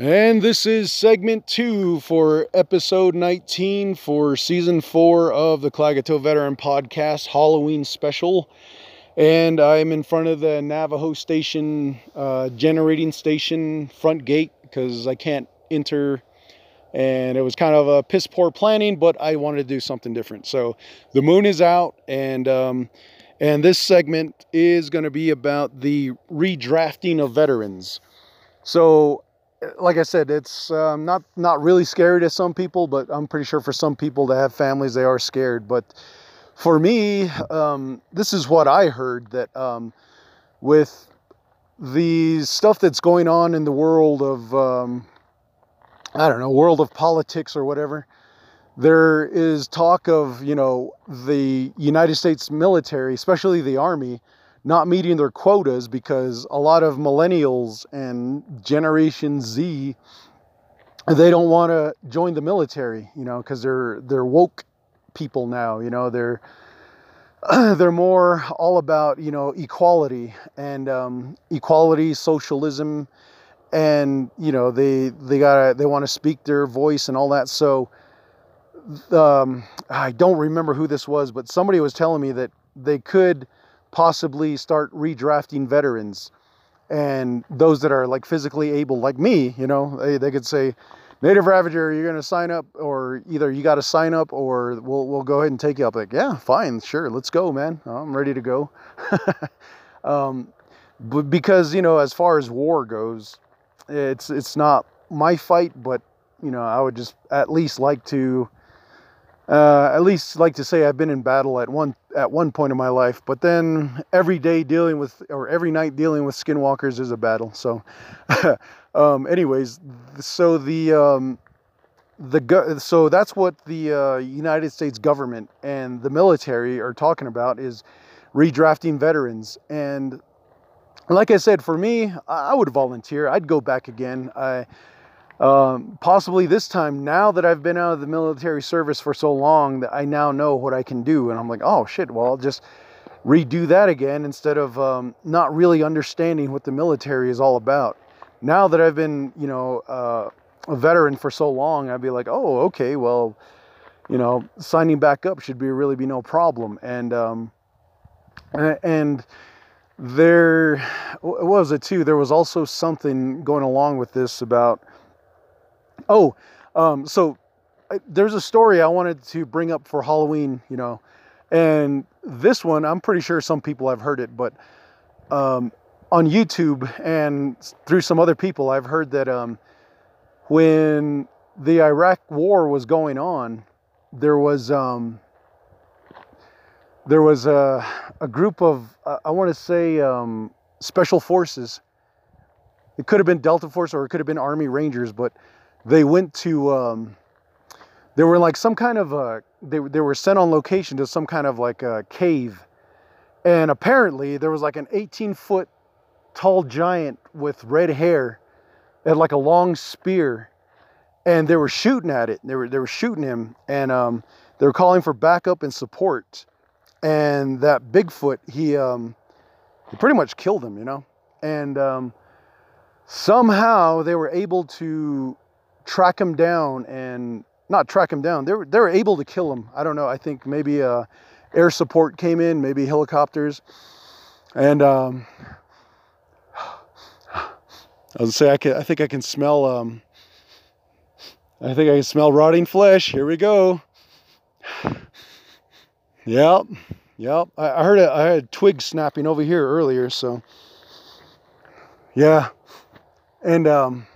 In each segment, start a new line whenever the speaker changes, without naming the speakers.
And this is segment two for episode 19 for season four of the Klagetoh Veteran Podcast Halloween special. And I'm in front of the Navajo Station uh, generating station front gate because I can't enter. And it was kind of a piss poor planning, but I wanted to do something different. So the moon is out, and um, and this segment is going to be about the redrafting of veterans. So like I said, it's um, not not really scary to some people, but I'm pretty sure for some people that have families, they are scared. But for me, um, this is what I heard that um, with the stuff that's going on in the world of um, I don't know, world of politics or whatever. There is talk of you know the United States military, especially the army, not meeting their quotas because a lot of millennials and Generation Z they don't want to join the military, you know, because they're they're woke people now. You know, they're they're more all about you know equality and um, equality, socialism, and you know they they gotta they want to speak their voice and all that. So um, I don't remember who this was, but somebody was telling me that they could possibly start redrafting veterans and those that are like physically able like me you know they, they could say native ravager you're going to sign up or either you got to sign up or we'll, we'll go ahead and take you up. Like yeah fine sure let's go man. I'm ready to go. Um, but because you know as far as war goes it's it's not my fight but you know i would just at least like to uh, at least like to say I've been in battle at one at one point in my life, but then every day dealing with or every night dealing with skinwalkers is a battle. So, um, anyways, so the um, the so that's what the uh, United States government and the military are talking about is redrafting veterans. And like I said, for me, I would volunteer. I'd go back again. I um, possibly this time, now that I've been out of the military service for so long, that I now know what I can do. And I'm like, oh shit, well, I'll just redo that again instead of um, not really understanding what the military is all about. Now that I've been, you know, uh, a veteran for so long, I'd be like, oh, okay, well, you know, signing back up should be really be no problem. And um, and there, what was it too? There was also something going along with this about Oh, um, so I, there's a story I wanted to bring up for Halloween, you know, and this one I'm pretty sure some people have heard it, but um, on YouTube and through some other people, I've heard that um, when the Iraq War was going on, there was um, there was a, a group of uh, I want to say um, special forces. It could have been Delta Force or it could have been Army Rangers, but they went to um, they were like some kind of a they, they were sent on location to some kind of like a cave. And apparently there was like an 18 foot tall giant with red hair had like a long spear. And they were shooting at it. They were they were shooting him. And um, they were calling for backup and support. And that bigfoot he um, he pretty much killed him you know? And um, somehow they were able to track him down and not track him down. They were, they were able to kill him. I don't know. I think maybe uh, air support came in, maybe helicopters. And um, I was say I can. I think I can smell. Um, I think I can smell rotting flesh. Here we go. Yep, yep. I, I heard a, I had twigs snapping over here earlier. So yeah, and um,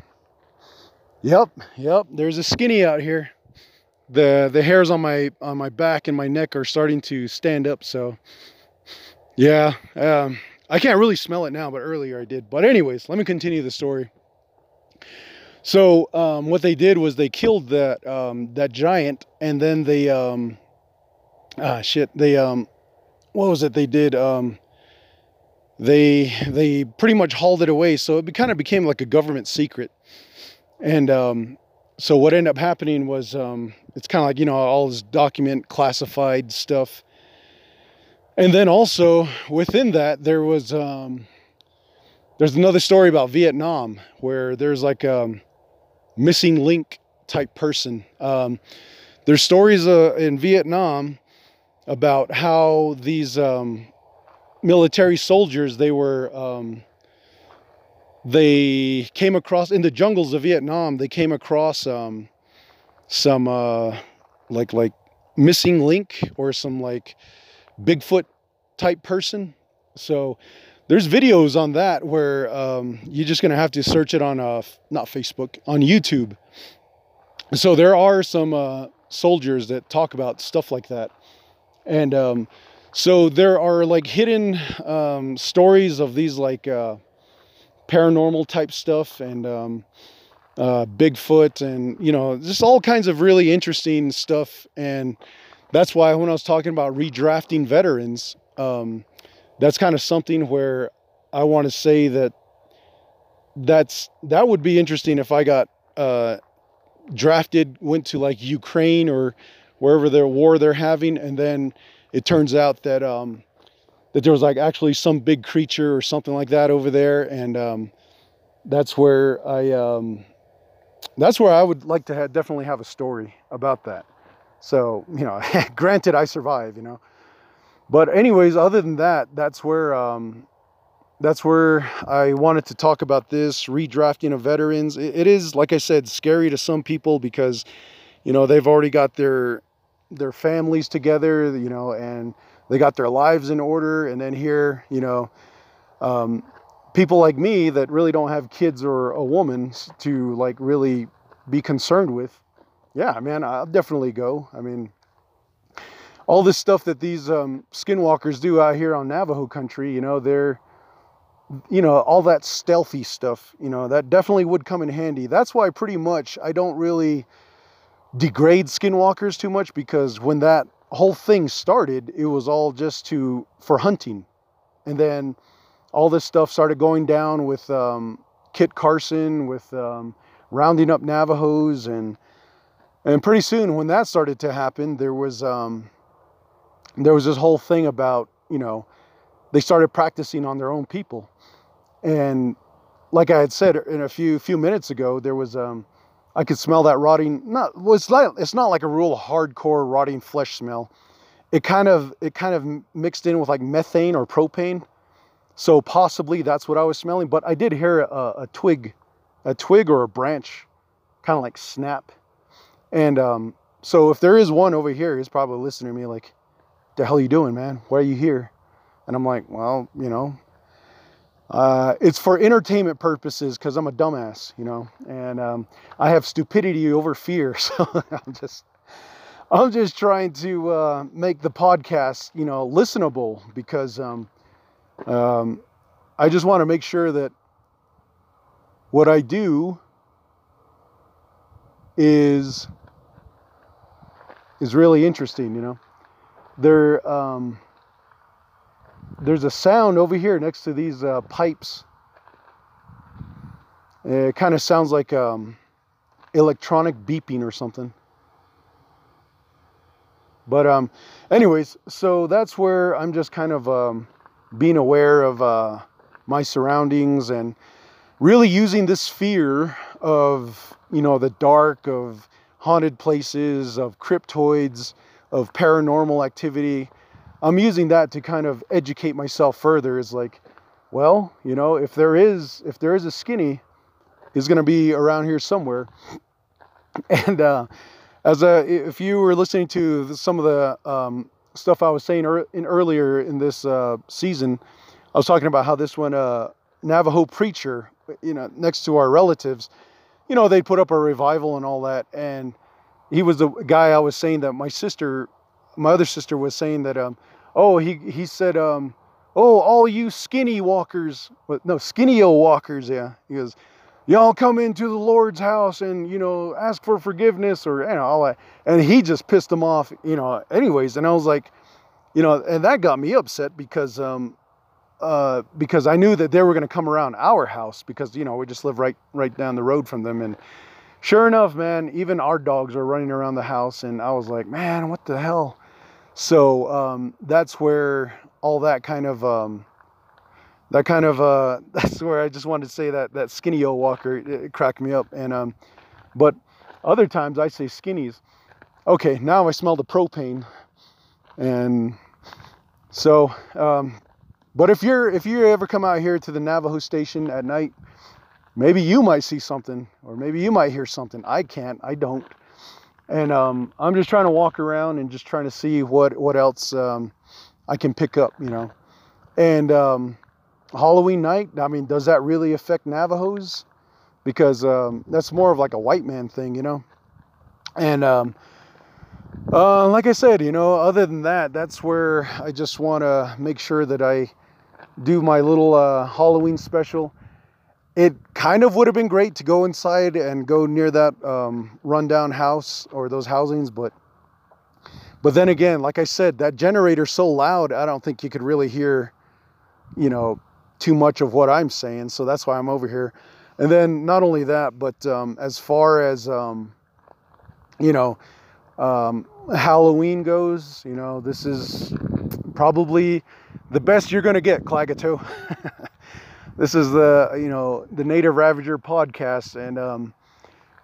Yep, yep. There's a skinny out here. The the hairs on my on my back and my neck are starting to stand up. So yeah, um, I can't really smell it now, but earlier I did. But anyways, let me continue the story. So um, what they did was they killed that um, that giant, and then they um, ah shit they um, what was it they did um, they they pretty much hauled it away. So it kind of became like a government secret. And um, so what ended up happening was um, it's kind of like, you know, all this document classified stuff. And then also within that, there was, um, there's another story about Vietnam where there's like, a missing link type person. Um, there's stories uh, in Vietnam about how these um, military soldiers they were um, they came across in the jungles of Vietnam. They came across um, some uh, like like missing link or some like Bigfoot type person. So there's videos on that where um, you're just gonna have to search it on uh, not Facebook on YouTube. So there are some uh, soldiers that talk about stuff like that, and um, so there are like hidden um, stories of these like uh, paranormal type stuff and um, uh, Bigfoot and you know just all kinds of really interesting stuff. And that's why when I was talking about redrafting veterans, um, that's kind of something where I want to say that that's that would be interesting if I got uh, drafted, went to like Ukraine or wherever their war they're having, and then it turns out that um, that there was like actually some big creature or something like that over there, and um, that's where I um, that's where I would like to have, definitely have a story about that. So you know, granted, I survive, you know, but anyways, other than that, that's where um, that's where I wanted to talk about this redrafting of veterans. it, it is, like I said, scary to some people because you know they've already got their their families together, you know, and they got their lives in order. And then here, you know, um, people like me that really don't have kids or a woman to like really be concerned with. Yeah, man, I'll definitely go. I mean, all this stuff that these um, skinwalkers do out here on Navajo country, you know, they're, you know, all that stealthy stuff, you know, that definitely would come in handy. That's why pretty much I don't really degrade skinwalkers too much because when that whole thing started, it was all just to for hunting, and then all this stuff started going down with um, Kit Carson, with um, rounding up Navajos, and and pretty soon when that started to happen, there was um, there was this whole thing about you know they started practicing on their own people, and like I had said in a few few minutes ago, there was um, I could smell that rotting. Not well, it's not it's not like a real hardcore rotting flesh smell. It kind of it kind of mixed in with like methane or propane. So possibly that's what I was smelling. But I did hear a, a twig, a twig or a branch, kind of like snap. And um, so if there is one over here, he's probably listening to me like, "The hell are you doing, man? Why are you here?" And I'm like, "Well, you know, uh, it's for entertainment purposes because I'm a dumbass, you know, and um, I have stupidity over fear. So I'm just, I'm just trying to uh, make the podcast, you know, listenable because um, um, I just want to make sure that what I do is is really interesting, you know. There. Um, there's a sound over here next to these uh, pipes. It kind of sounds like um, electronic beeping or something. But um, anyways, so that's where I'm just kind of um, being aware of uh, my surroundings and really using this fear of you know the dark, of haunted places, of cryptoids, of paranormal activity I'm using that to kind of educate myself further. Is like, well, you know, if there is if there is a skinny, is going to be around here somewhere. And uh, as a if you were listening to some of the um, stuff I was saying er, in earlier in this uh, season, I was talking about how this one uh, Navajo preacher, you know, next to our relatives, you know, they put up a revival and all that, and he was the guy I was saying that my sister, my other sister was saying that um, oh, he, he said, um, oh, all you skinny walkers, no, skinny-o walkers, yeah. He goes, y'all come into the Lord's house and, you know, ask for forgiveness or, you know, all that. And he just pissed them off, you know, anyways. And I was like, you know, and that got me upset because, um, uh, because I knew that they were going to come around our house because, you know, we just live right, right down the road from them. And sure enough, man, even our dogs are running around the house. And I was like, man, what the hell? So um, that's where all that kind of um, that kind of uh, that's where I just wanted to say that that skinny old walker it, cracked me up and um, But other times I say skinnies. Okay, now I smell the propane, and so. Um, but if you're if you ever come out here to the Navajo station at night, maybe you might see something, or maybe you might hear something. I can't. I don't. And um, I'm just trying to walk around and just trying to see what what else um, I can pick up. You know, and um, Halloween night. I mean, does that really affect Navajos? Because um, that's more of like a white man thing, you know. And um, uh, like I said, you know, other than that, that's where I just want to make sure that I do my little uh, Halloween special. It kind of would have been great to go inside and go near that um, rundown house or those housings, but but then again, like I said, that generator's so loud, I don't think you could really hear, you know, too much of what I'm saying. So that's why I'm over here. And then not only that, but um, as far as um, you know, um, Halloween goes, you know, this is probably the best you're going to get, Klagetoh. this is the, you know, the Native Ravager podcast. And um,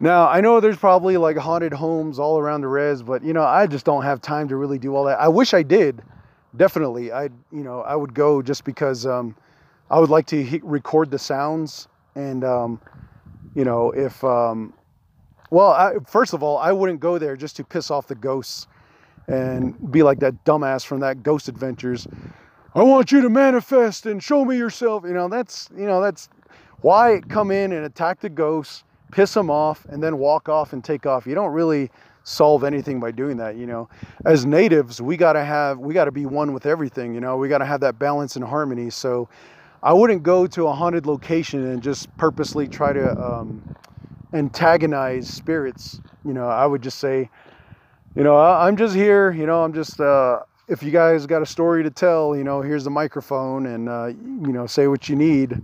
now I know there's probably like haunted homes all around the res, but, you know, I just don't have time to really do all that. I wish I did. Definitely. I, you know, I would go just because um, I would like to he- record the sounds. And, um, you know, if, um, well, I, first of all, I wouldn't go there just to piss off the ghosts and be like that dumbass from that Ghost Adventures. I want you to manifest and show me yourself. You know, that's you know that's why come in and attack the ghosts, piss them off, and then walk off and take off. You don't really solve anything by doing that. You know, as natives, we gotta have we gotta be one with everything. You know, we gotta have that balance and harmony. So. I wouldn't go to a haunted location and just purposely try to um, antagonize spirits. You know, I would just say, you know, I'm just here. You know, I'm just. Uh, if you guys got a story to tell, you know, here's the microphone, and uh, you know, say what you need.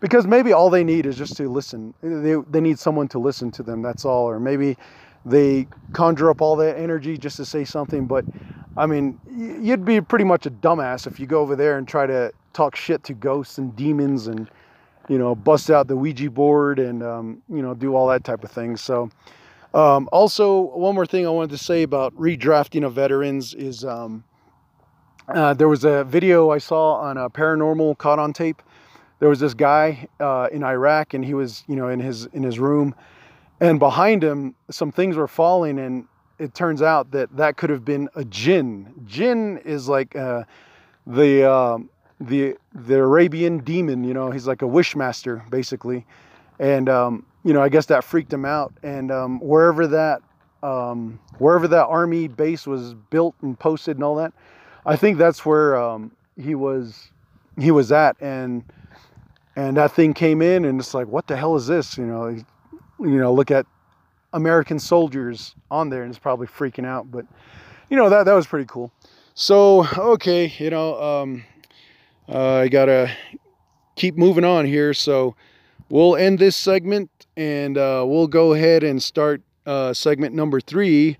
Because maybe all they need is just to listen. They they need someone to listen to them. That's all. Or maybe they conjure up all that energy just to say something. But I mean, you'd be pretty much a dumbass if you go over there and try to talk shit to ghosts and demons and you know, bust out the Ouija board and, um, you know, do all that type of thing. So, um, also, one more thing I wanted to say about redrafting of veterans is um, uh, there was a video I saw on a paranormal caught on tape. There was this guy uh, in Iraq, and he was, you know, in his in his room, and behind him, some things were falling, and it turns out that that could have been a jinn. Jinn is like uh, the um, the the Arabian demon. You know, he's like a wish master basically, and um, you know I guess that freaked him out. And um, wherever that um, wherever that army base was built and posted and all that, I think that's where um, he was he was at. And and that thing came in, and it's like, what the hell is this? You know, you know, look at American soldiers on there, and it's probably freaking out. But you know that that was pretty cool. So okay, you know, um, uh, I gotta keep moving on here. So we'll end this segment and uh, we'll go ahead and start uh, segment number three.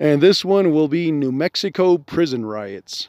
And this one will be New Mexico prison riots.